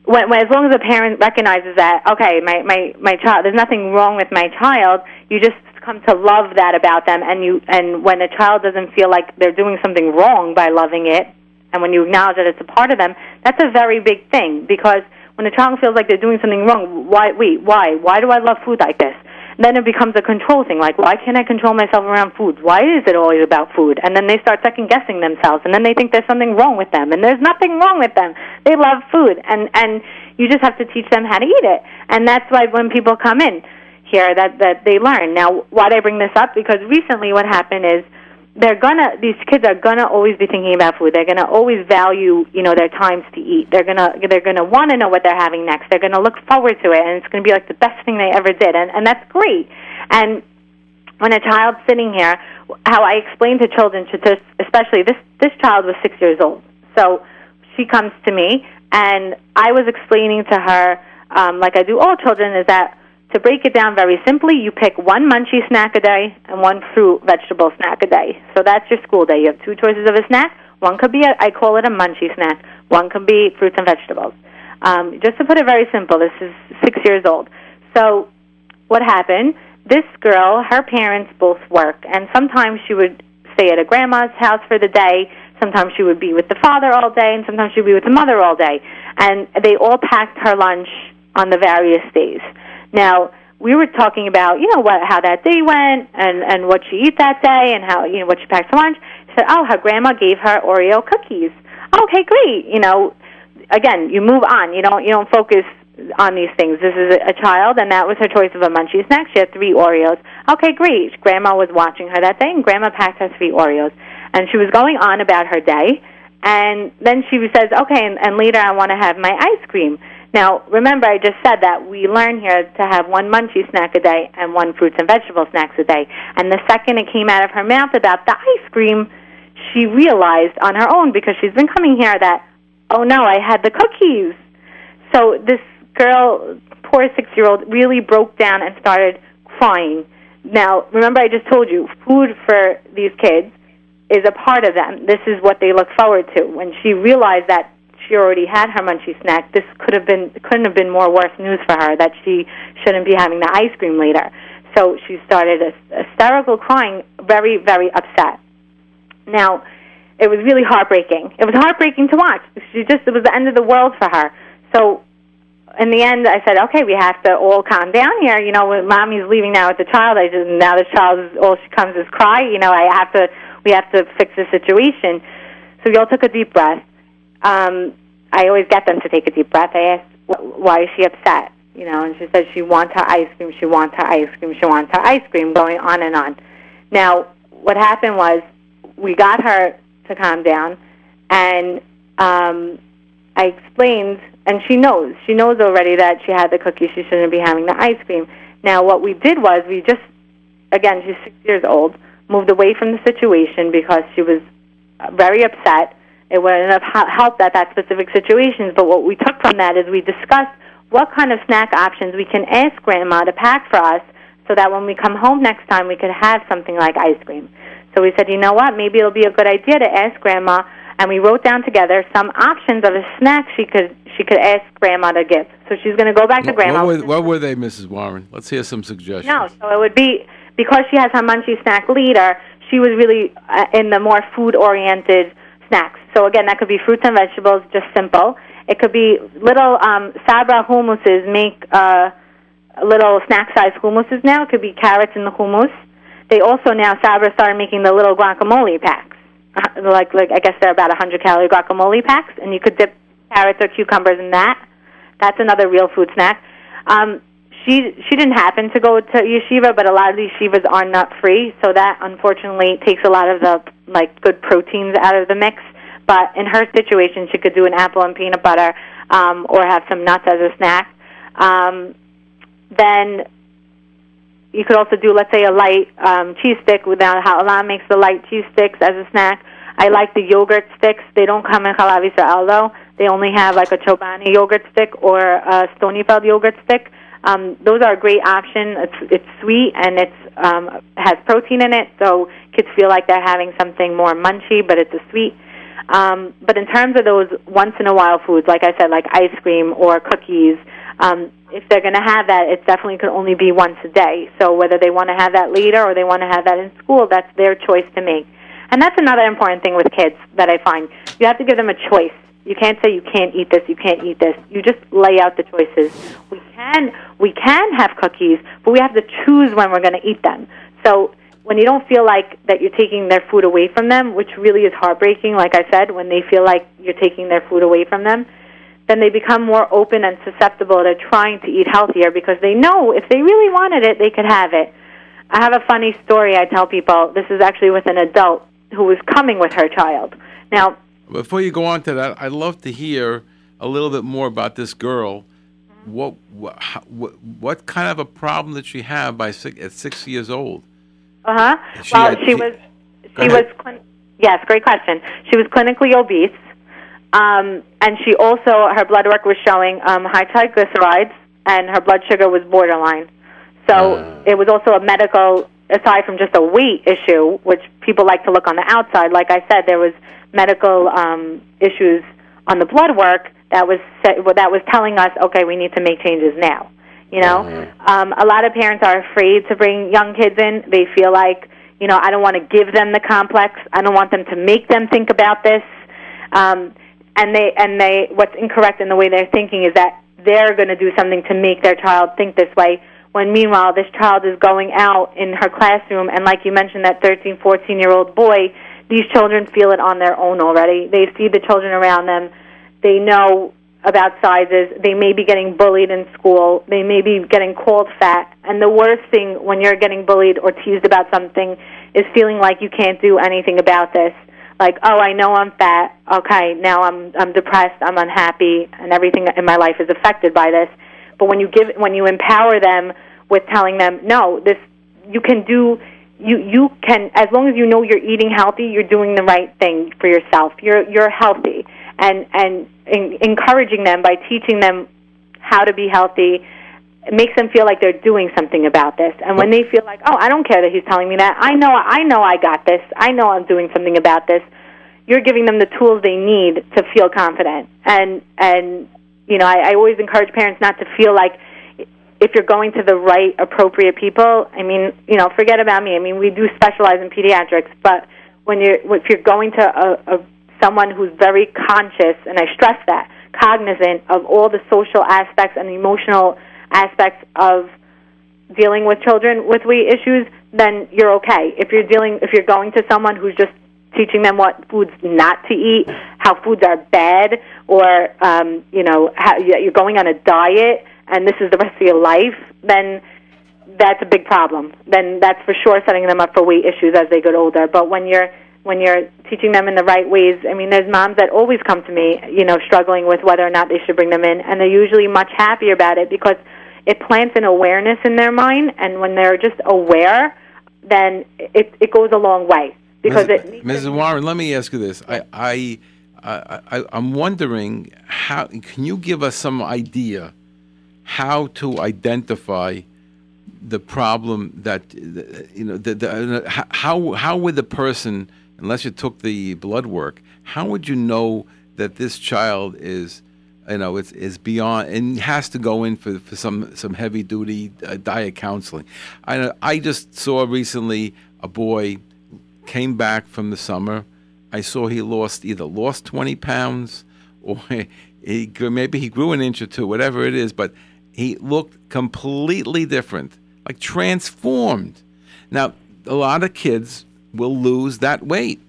when, when as long as the parent recognizes that, okay, my, my, my child, there's nothing wrong with my child, you just come to love that about them. And you, and when a child doesn't feel like they're doing something wrong by loving it, and when you acknowledge that it's a part of them, that's a very big thing because when a child feels like they're doing something wrong, why, wait, why? Why do I love food like this? then it becomes a control thing. Like, why can't I control myself around food? Why is it always about food? And then they start second guessing themselves, and then they think there's something wrong with them, and there's nothing wrong with them. They love food, and and you just have to teach them how to eat it. And that's why when people come in here, that that they learn. Now, why do I bring this up? Because recently, what happened is they're gonna these kids are gonna always be thinking about food. They're gonna always value you know their times to eat. They're gonna they're gonna want to know what they're having next. They're gonna look forward to it, and it's gonna be like the best thing they ever did, and and that's great. And when a child's sitting here, how I explain to children, to especially this this child was six years old, so she comes to me, and I was explaining to her, um, like I do all children, is that to break it down very simply, you pick one munchie snack a day and one fruit vegetable snack a day. So that's your school day. You have two choices of a snack. One could be, a, I call it a munchie snack. One could be fruits and vegetables. Um, just to put it very simple, this is six years old. So what happened? This girl, her parents both work, and sometimes she would stay at a grandma's house for the day. Sometimes she would be with the father all day, and sometimes she'd be with the mother all day. And they all packed her lunch on the various days. Now, we were talking about, you know, what how that day went and and what she eat that day and how you know what she packed for lunch. She said, "Oh, her grandma gave her Oreo cookies." Okay, great. You know, again, you move on. You don't you don't focus on these things. This is a, a child, and that was her choice of a munchie snack. She had three Oreos. Okay, great. Grandma was watching her that day, and Grandma packed her three Oreos, and she was going on about her day. And then she says, "Okay, and, and later I want to have my ice cream." Now, remember, I just said that we learn here to have one munchie snack a day and one fruits and vegetable snacks a day. And the second it came out of her mouth about the ice cream, she realized on her own because she's been coming here that, oh no, I had the cookies. So this girl, poor six year old, really broke down and started crying. Now, remember, I just told you, food for these kids is a part of them. This is what they look forward to. When she realized that she already had her munchie snack, this could have been couldn't have been more worse news for her that she shouldn't be having the ice cream later. So she started a, hysterical crying, very very upset. Now, it was really heartbreaking. It was heartbreaking to watch. She just it was the end of the world for her. So in the end, I said, okay, we have to all calm down here. You know, when mommy's leaving now with the child, I just now the child is all she comes is cry. You know, I have to we have to fix the situation. So we all took a deep breath um, I always get them to take a deep breath. I ask, why is she upset? You know, and she says she wants her ice cream, she wants her ice cream, she wants her ice cream, going on and on. Now, what happened was we got her to calm down, and um, I explained, and she knows. She knows already that she had the cookie. She shouldn't be having the ice cream. Now, what we did was we just, again, she's six years old, moved away from the situation because she was very upset it wouldn't have helped at that specific situation. But what we took from that is we discussed what kind of snack options we can ask grandma to pack for us so that when we come home next time we could have something like ice cream. So we said, you know what, maybe it'll be a good idea to ask grandma and we wrote down together some options of a snack she could she could ask grandma to give. So she's going to go back to grandma. What were, what were, they, Mrs. Warren? Let's hear some suggestions. No, so it would be because she has her munchie snack leader. She was really uh, in the more food oriented snacks. So again, that could be fruits and vegetables, just simple. It could be little um, Sabra hummuses make uh, little snack-sized hummuses now. It could be carrots in the hummus. They also now Sabra started making the little guacamole packs. Uh, like like I guess they're about 100 calorie guacamole packs, and you could dip carrots or cucumbers in that. That's another real food snack. Um, she she didn't happen to go to yeshiva, but a lot of these yeshivas are nut free, so that unfortunately takes a lot of the like good proteins out of the mix. But in her situation, she could do an apple and peanut butter, um, or have some nuts as a snack. Um, then you could also do, let's say, a light um, cheese stick. Without Haolam makes the light cheese sticks as a snack. I like the yogurt sticks. They don't come in Chalav Yisrael though. They only have like a Chobani yogurt stick or a Stonyfield yogurt stick. Um, those are a great option. It's it's sweet and it's um, has protein in it, so kids feel like they're having something more munchy, but it's a sweet. Um, but in terms of those once in a while foods, like I said, like ice cream or cookies, um, if they're going to have that, it definitely could only be once a day. So whether they want to have that later or they want to have that in school, that's their choice to make. And that's another important thing with kids that I find. You have to give them a choice. You can't say you can't eat this, you can't eat this. You just lay out the choices. We can we can have cookies, but we have to choose when we're going to eat them. So when you don't feel like that you're taking their food away from them, which really is heartbreaking, like I said, when they feel like you're taking their food away from them, then they become more open and susceptible to trying to eat healthier because they know if they really wanted it, they could have it. I have a funny story I tell people. This is actually with an adult who was coming with her child. Now, before you go on to that, I'd love to hear a little bit more about this girl. What what what kind of a problem did she have by six, at six years old? Uh huh. Well, had, she was she was yes, great question. She was clinically obese, um, and she also her blood work was showing um, high triglycerides, and her blood sugar was borderline. So uh. it was also a medical, aside from just a weight issue, which people like to look on the outside. Like I said, there was medical um, issues on the blood work that was that was telling us, okay, we need to make changes now. You know, mm-hmm. um, a lot of parents are afraid to bring young kids in. They feel like, you know, I don't want to give them the complex. I don't want them to make them think about this. Um, and they and they what's incorrect in the way they're thinking is that they're going to do something to make their child think this way when meanwhile this child is going out in her classroom and like you mentioned that 13 14 year old boy these children feel it on their own already they see the children around them they know about sizes. They may be getting bullied in school. They may be getting called fat. And the worst thing when you're getting bullied or teased about something is feeling like you can't do anything about this. Like oh i know i'm fat. Okay now i'm i'm depressed. I'm unhappy. And everything in my life is affected by this. But when you give when you empower them with telling them, no, this you can do you you can as long as you know you're eating healthy, you're doing the right thing for yourself. You're you're healthy and and in, encouraging them by teaching them how to be healthy it makes them feel like they're doing something about this. And when they feel like, "Oh, I don't care that he's telling me that. I know I know I got this. I know I'm doing something about this." You're giving them the tools they need to feel confident. And and you know, I, I always encourage parents not to feel like if you're going to the right appropriate people, I mean, you know, forget about me. I mean, we do specialize in pediatrics, but when you're if you're going to a, a someone who's very conscious, and I stress that, cognizant of all the social aspects and emotional aspects of dealing with children with weight issues, then you're okay. If you're dealing, if you're going to someone who's just teaching them what foods not to eat, how foods are bad, or um, you know, how you're going on a diet and this is the rest of your life, then that's a big problem. Then that's for sure setting them up for weight issues as they get older. But when you're when you're teaching them in the right ways, I mean, there's moms that always come to me, you know, struggling with whether or not they should bring them in, and they're usually much happier about it because it plants an awareness in their mind, and when they're just aware, then it it goes a long way because Ms. it. Mrs. Warren, let me ask you this: I. I I, am wondering how can you give us some idea how to identify the problem that you know the, the, how how would the person unless you took the blood work how would you know that this child is you know it's is beyond and has to go in for, for some some heavy duty uh, diet counseling I I just saw recently a boy came back from the summer I saw he lost either lost 20 pounds or he maybe he grew an inch or two whatever it is but he looked completely different, like transformed. Now, a lot of kids will lose that weight.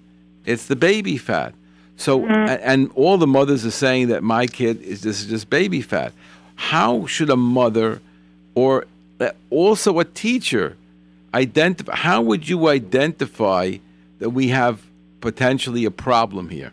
It's the baby fat. So, mm-hmm. and all the mothers are saying that my kid is this is just baby fat. How should a mother or uh, also a teacher identify? How would you identify that we have potentially a problem here?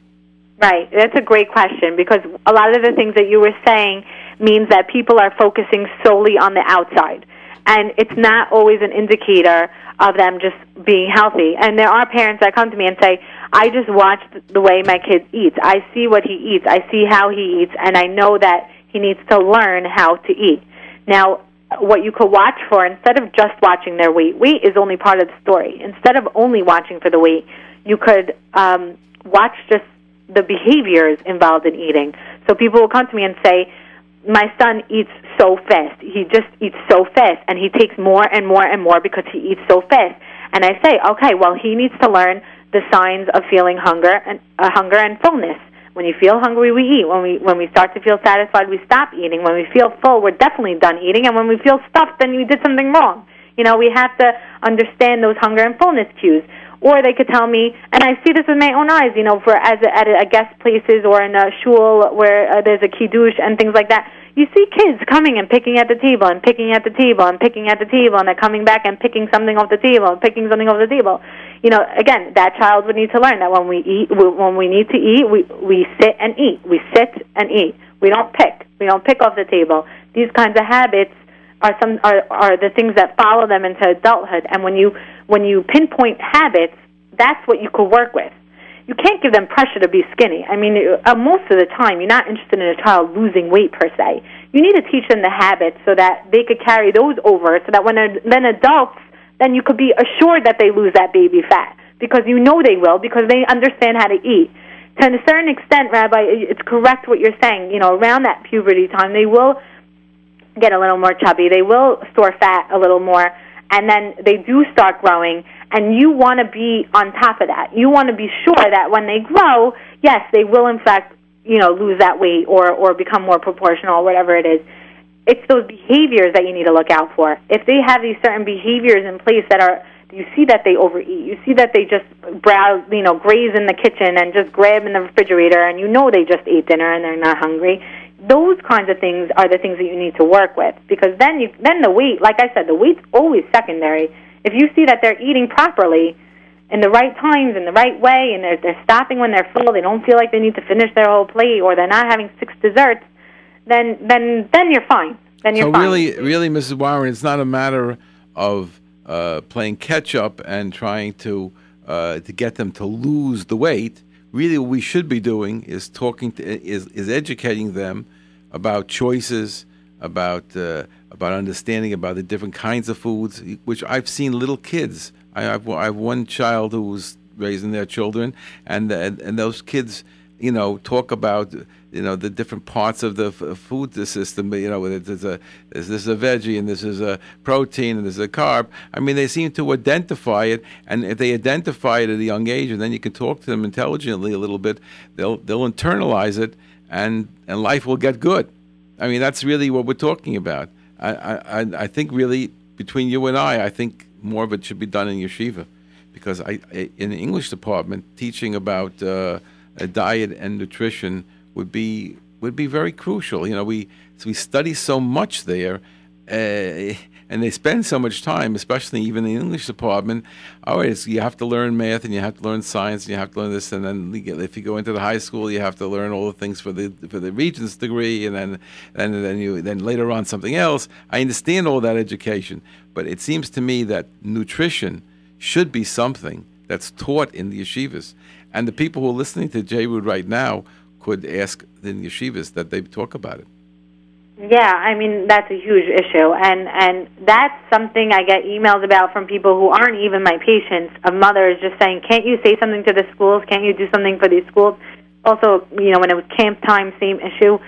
Right. That's a great question because a lot of the things that you were saying means that people are focusing solely on the outside. And it's not always an indicator of them just being healthy. And there are parents that come to me and say, I just watch the way my kid eats. I see what he eats. I see how he eats. And I know that he needs to learn how to eat. Now, what you could watch for instead of just watching their weight, weight is only part of the story. Instead of only watching for the weight, you could um, watch just the behaviors involved in eating. So people will come to me and say, my son eats so fast. He just eats so fast, and he takes more and more and more because he eats so fast. And I say, okay, well, he needs to learn the signs of feeling hunger and uh, hunger and fullness. When you feel hungry, we eat. When we when we start to feel satisfied, we stop eating. When we feel full, we're definitely done eating. And when we feel stuffed, then we did something wrong. You know, we have to understand those hunger and fullness cues or they could tell me, and I see this with my own eyes, you know, for as a, at a, guest places or in a shul where uh, there's a kiddush and things like that. You see kids coming and picking at the table and picking at the table and picking at the table, and they're coming back and picking something off the table and picking something off the table. You know, again, that child would need to learn that when we eat, when we need to eat, we we sit and eat. We sit and eat. We don't pick. We don't pick off the table. These kinds of habits are some are, are the things that follow them into adulthood. And when you when you pinpoint habits, that's what you could work with. You can't give them pressure to be skinny. I mean, uh, most of the time, you're not interested in a child losing weight per se. You need to teach them the habits so that they could carry those over, so that when they're then adults, then you could be assured that they lose that baby fat because you know they will because they understand how to eat. To a certain extent, Rabbi, it's correct what you're saying. You know, around that puberty time, they will get a little more chubby. They will store fat a little more, and then they do start growing. And you want to be on top of that. You want to be sure that when they grow, yes, they will in fact, you know, lose that weight or or become more proportional, or whatever it is. it's those behaviors that you need to look out for. If they have these certain behaviors in place that are you see that they overeat. You see that they just browse, you know, graze in the kitchen and just grab in the refrigerator, and you know they just ate dinner and they're not hungry. Those kinds of things are the things that you need to work with because then you then the weight, like I said, the weight's always secondary. If you see that they're eating properly, in the right times, in the right way, and they're, they're stopping when they're full, they don't feel like they need to finish their whole plate, or they're not having six desserts, then then then you're fine. Then you're so fine. really, really, Mrs. Warren, it's not a matter of uh, playing catch up and trying to uh, to get them to lose the weight. Really, what we should be doing is talking to is is educating them about choices, about uh, about understanding about the different kinds of foods. Which I've seen little kids. I have, I have one child who was raising their children, and and, and those kids, you know, talk about you know the different parts of the f- uh, food system. You know, there's a this is a veggie and this is a protein and this is a carb. I mean, they seem to identify it, and if they identify it at a young age, and then you can talk to them intelligently a little bit, they'll they'll internalize it, and and life will get good. I mean, that's really what we're talking about. I I I think really between you and I, I think more of it should be done in yeshiva, because I, in the English department teaching about uh, diet and nutrition would be would be very crucial. You know, we so we study so much there, uh, and they spend so much time, especially even in the English department. Always, you have to learn math, and you have to learn science, and you have to learn this, and then if you go into the high school, you have to learn all the things for the for the regents degree, and then and then you then later on something else. I understand all that education, but it seems to me that nutrition should be something that's taught in the yeshivas, and the people who are listening to J. Right now could ask the yeshivas that they talk about it. Yeah, I mean that's a huge issue, and and that's something I get emails about from people who aren't even my patients of mothers just saying, "Can't you say something to the schools? Can't you do something for these schools?" Also, you know, when it was camp time, same issue.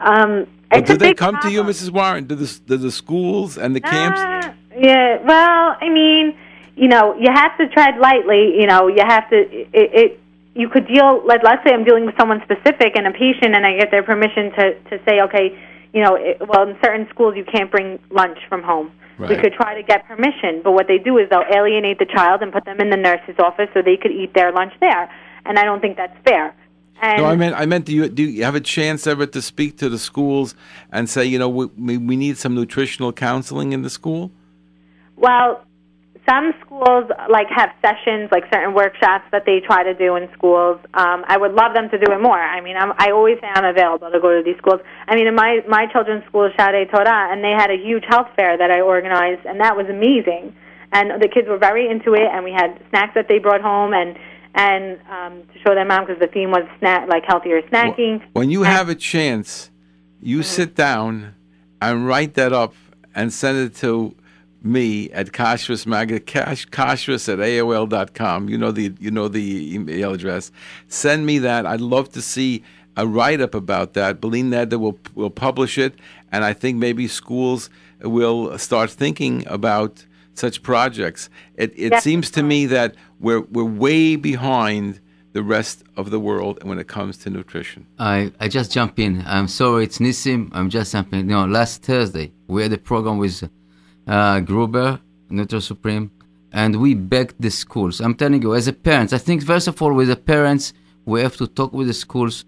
Um, well, do they come problem. to you, Mrs. Warren? Do the do the schools and the camps? Uh, yeah. Well, I mean, you know, you have to tread lightly. You know, you have to. It, it you could deal like let's say I'm dealing with someone specific and a patient and I get their permission to to say okay you know it, well in certain schools you can't bring lunch from home right. we could try to get permission but what they do is they'll alienate the child and put them in the nurse's office so they could eat their lunch there and I don't think that's fair and no, I meant I meant do you do you have a chance ever to speak to the schools and say you know we we need some nutritional counseling in the school? Well, some schools like have sessions, like certain workshops that they try to do in schools. Um, I would love them to do it more. I mean, I'm, I always say I'm available to go to these schools. I mean, in my my children's school, Shaarei Torah, and they had a huge health fair that I organized, and that was amazing. And the kids were very into it, and we had snacks that they brought home, and and um, to show their mom because the theme was snack like healthier snacking. When you and, have a chance, you mm-hmm. sit down and write that up and send it to me at Kashrus Mag Kash, Kashrus at AOL.com. You know the you know the email address. Send me that. I'd love to see a write up about that. Beline Neder will will publish it, and I think maybe schools will start thinking about such projects. It it seems to me that we're we're way behind the rest of the world when it comes to nutrition. I, I just jump in. I'm sorry, it's Nissim. I'm just jumping. You know, last Thursday we had a program with uh, Gruber, Nutri Supreme, and we begged the schools. I'm telling you, as a parent, I think first of all, with the parents, we have to talk with the schools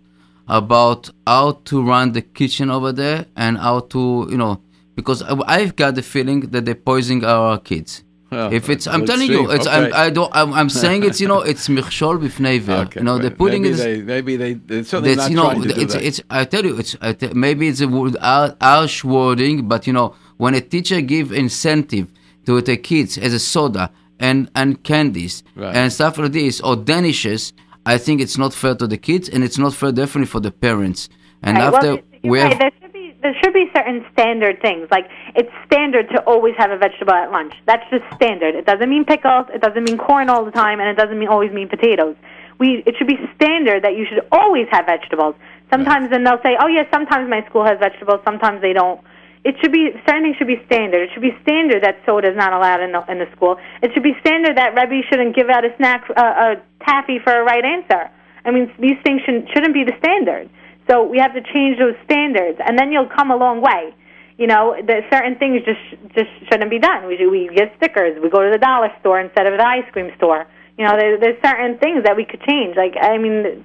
about how to run the kitchen over there and how to, you know, because I've got the feeling that they're poisoning our kids. Well, if it's, I'm telling you, it's, okay. I'm, I don't, I'm, I'm, saying it's, you know, it's michshol b'fnei okay. You know, they're putting maybe it. They, maybe they, they're certainly not you know, trying to it's, do that. It's, I tell you, it's, maybe it's a word, harsh wording, but you know, when a teacher give incentive to the kids as a soda and and candies right. and stuff like this or danishes, I think it's not fair to the kids and it's not fair definitely for the parents. And right. after well, we have, there should be there should be certain standard things like it's standard to always have a vegetable at lunch. That's just standard. It doesn't mean pickles. It doesn't mean corn all the time, and it doesn't mean always mean potatoes. We it should be standard that you should always have vegetables. Sometimes right. then they'll say, oh yes, sometimes my school has vegetables, sometimes they don't it should be certain should be standard. It should be standard that soda is not allowed in the in the school. It should be standard that Rebbe shouldn't give out a snack uh, a taffy for a right answer. I mean, these things shouldn't shouldn't be the standard. So we have to change those standards, and then you'll come a long way. you know, the certain things just just shouldn't be done. We we get stickers. We go to the dollar store instead of the ice cream store. You know, there, there's certain things that we could change. Like I mean,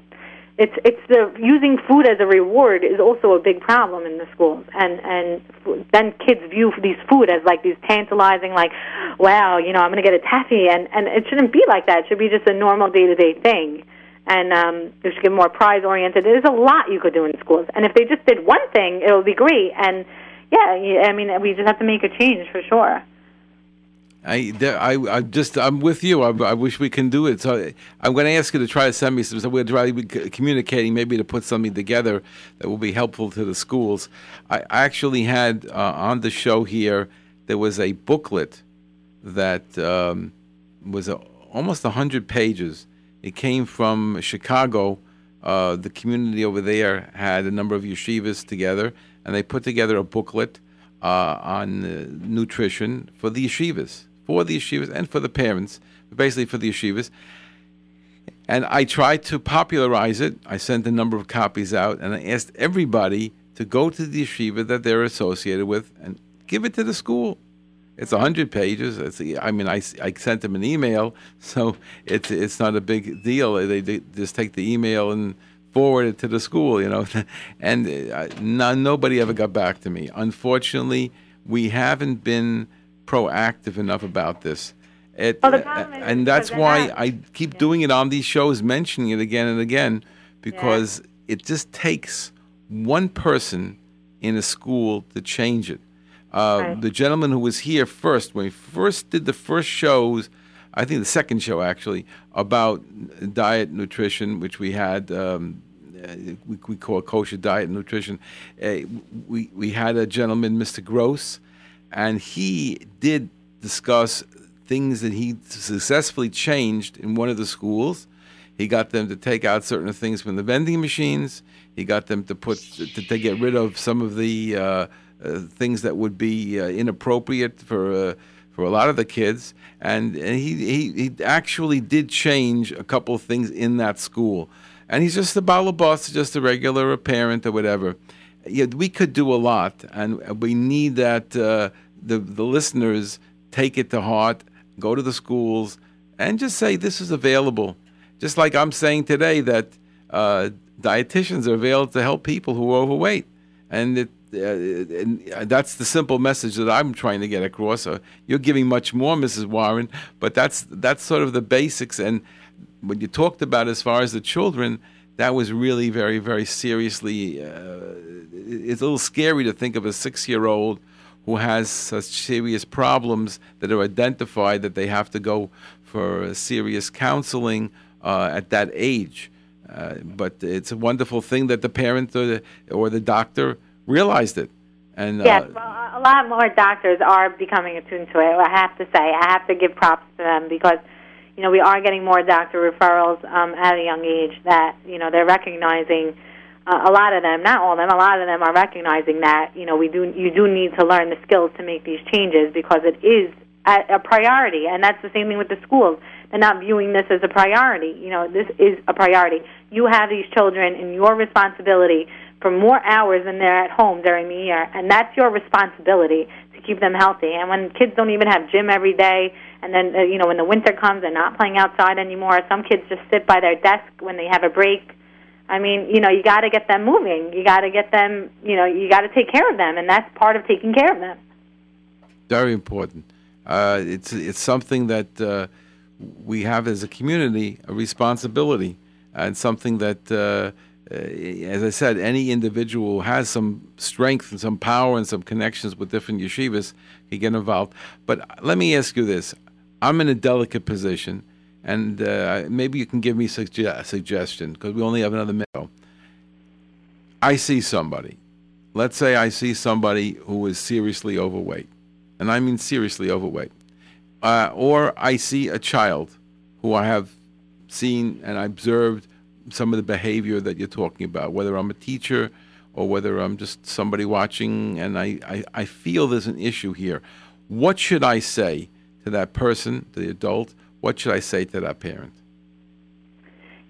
it's it's the using food as a reward is also a big problem in the schools, and and then kids view these food as like these tantalizing, like, wow, you know, I'm going to get a taffy, and and it shouldn't be like that. It should be just a normal day to day thing and um, they should get more prize oriented. There's a lot you could do in schools, and if they just did one thing, it would be great. And yeah, I mean, we just have to make a change for sure. I, I, I just, I'm with you. I, I wish we can do it. So I'm going to ask you to try to send me some. We're trying be communicating, maybe to put something together that will be helpful to the schools. I, actually had uh, on the show here. There was a booklet that um, was a, almost hundred pages it came from Chicago. Uh, the community over there had a number of yeshivas together, and they put together a booklet uh, on uh, nutrition for the yeshivas, for the yeshivas, and for the parents, basically for the yeshivas. And I tried to popularize it. I sent a number of copies out, and I asked everybody to go to the yeshiva that they're associated with and give it to the school. It's a hundred pages. It's, I mean, I, I sent them an email, so it's it's not a big deal. They, they just take the email and forward it to the school, you know. and uh, no, nobody ever got back to me. Unfortunately, we haven't been proactive enough about this. It, well, uh, and that's why I keep yeah. doing it on these shows, mentioning it again and again, because yeah. it just takes one person in a school to change it. Uh, the gentleman who was here first, when we first did the first shows, I think the second show actually, about diet nutrition, which we had, um, uh, we, we call kosher diet and nutrition. Uh, we, we had a gentleman, Mr. Gross, and he did discuss things that he successfully changed in one of the schools. He got them to take out certain things from the vending machines. He got them to put to, to get rid of some of the uh, uh, things that would be uh, inappropriate for uh, for a lot of the kids, and, and he, he he actually did change a couple of things in that school, and he's just a balabas, just a regular parent or whatever. Yeah, we could do a lot, and we need that uh, the the listeners take it to heart, go to the schools, and just say this is available. Just like I'm saying today that uh, dietitians are available to help people who are overweight, and it, uh, and that's the simple message that I'm trying to get across. Uh, you're giving much more, Mrs. Warren, but that's that's sort of the basics. And what you talked about as far as the children, that was really very, very seriously. Uh, it's a little scary to think of a six-year-old who has such serious problems that are identified that they have to go for serious counseling uh, at that age. Uh, but it's a wonderful thing that the parent or the, or the doctor realized it. And yes, uh, well, a lot more doctors are becoming attuned to it. I have to say, I have to give props to them because, you know, we are getting more doctor referrals um, at a young age. That you know they're recognizing. Uh, a lot of them, not all of them, a lot of them are recognizing that you know we do you do need to learn the skills to make these changes because it is a, a priority, and that's the same thing with the schools. They're not viewing this as a priority. You know, this is a priority. You have these children, and your responsibility for more hours than they're at home during the year, and that's your responsibility to keep them healthy. And when kids don't even have gym every day, and then uh, you know when the winter comes, they're not playing outside anymore. Some kids just sit by their desk when they have a break. I mean, you know, you got to get them moving. You got to get them, you know, you got to take care of them, and that's part of taking care of them. Very important. Uh, it's it's something that uh, we have as a community a responsibility, and something that uh, uh, as I said, any individual who has some strength and some power and some connections with different yeshivas can get involved. But let me ask you this: I'm in a delicate position, and uh, maybe you can give me a suggestion because we only have another minute. I see somebody. Let's say I see somebody who is seriously overweight, and I mean seriously overweight, uh, or I see a child who I have seen and I observed some of the behavior that you're talking about, whether I'm a teacher or whether I'm just somebody watching and I, I, I feel there's an issue here. What should I say to that person, the adult? What should I say to that parent?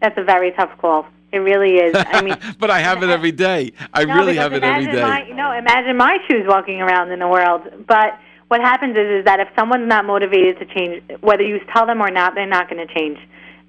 That's a very tough call. It really is. I mean, but I have it every day. I no, really have it every day. My, no, imagine my shoes walking around in the world. But what happens is, is that if someone's not motivated to change, whether you tell them or not, they're not going to change.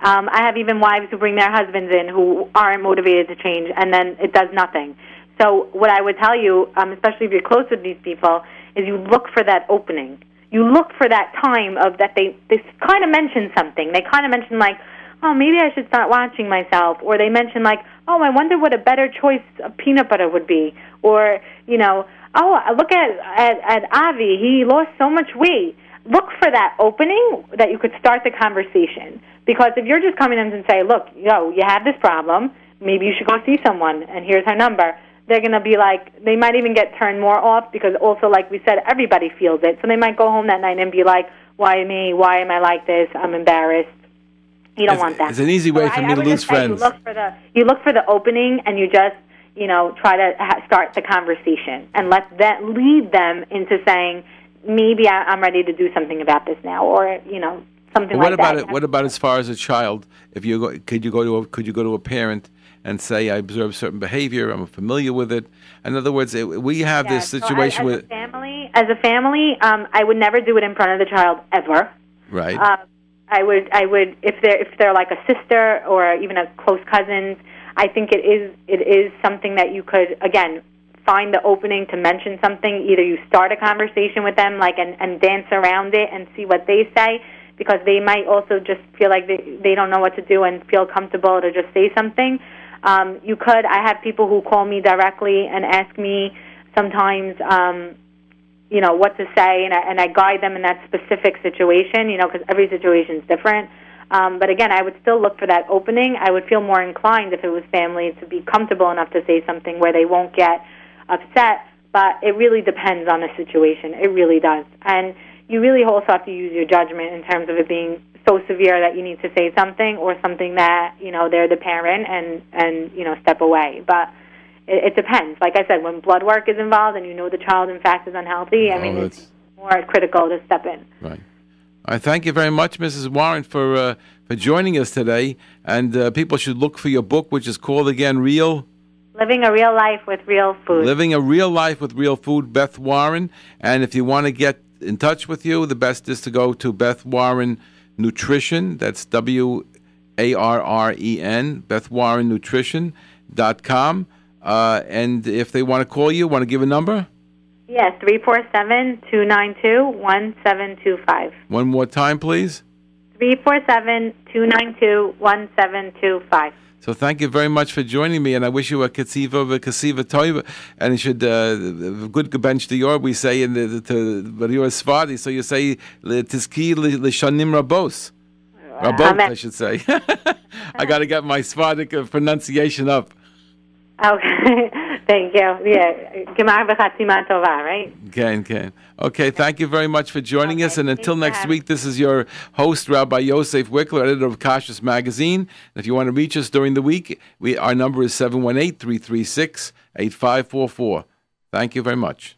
Um, I have even wives who bring their husbands in who aren't motivated to change, and then it does nothing. So what I would tell you, um, especially if you're close with these people, is you look for that opening. You look for that time of that they they kind of mention something. They kind of mention like, oh, maybe I should start watching myself, or they mention like, oh, I wonder what a better choice of peanut butter would be, or you know, oh, look at at, at Avi, he lost so much weight. Look for that opening that you could start the conversation. Because if you're just coming in and say, look, yo, you have this problem, maybe you should go see someone, and here's her number. They're going to be like, they might even get turned more off because also, like we said, everybody feels it. So they might go home that night and be like, why me? Why am I like this? I'm embarrassed. You don't It's- want that. it's an easy way So for I- me I to lose friends. You look for the you look for the opening, and you just you know try to ha- start the conversation and let that lead them into saying maybe I, I'm ready to do something about this now, or you know something But what like about that. it? What about as far as a child? If you go, could you go to a, could you go to a parent and say, I observe certain behavior, I'm familiar with it. In other words, it, we have Yeah, this so as- situation as, with a family. As a family, um, I would never do it in front of the child ever. right. Uh, I would, I would, if they're if they're like a sister or even a close cousin, I think it is it is something that you could again find the opening to mention something. Either you start a conversation with them, like and and dance around it and see what they say, because they might also just feel like they they don't know what to do and feel comfortable to just say something. Um, you could. I have people who call me directly and ask me sometimes. Um, you know what to say, and I, and I guide them in that specific situation. You know, because every situation is different. Um, but again, I would still look for that opening. I would feel more inclined if it was family to be comfortable enough to say something where they won't get upset. But it really depends on the situation. It really does, and you really also have to use your judgment in terms of it being so severe that you need to say something, or something that you know they're the parent and and you know step away. But it, it depends. Like I said, when blood work is involved and you know the child in fact is unhealthy, I Oh, mean it's more critical to step in. Right. I thank you very much, Mrs. Warren, for uh, for joining us today. And uh, people should look for your book, which is called again "Real Living a real life with real food. Living a Real Life with Real Food." Beth Warren. And if you want to get in touch with you, the best is to go to Beth Warren Nutrition. That's W A R R E N. Beth Warren Nutrition dot com. Uh, and if they want to call you, want to give a number? Yes, three four seven two nine two one seven two five. One more time, please. Three four seven two nine two one seven two five. So thank you very much for joining me, and I wish you a katsiva v'kasiva toiva, and you should uh, good gebench the yor we say in the to Barior Svadi. So you say tiski l'shanim rabos, rabot I should say. I got to get my Svardic uh, pronunciation up. Okay, thank you. Yeah, gemar v'chatzima tova, right? Can can. Okay, thank you very much for joining us, and until next week, this is your host Rabbi Yosef Wikler, editor of Kashrus Magazine. If you want to reach us during the week, we our number is 718-336-8544. Thank you very much.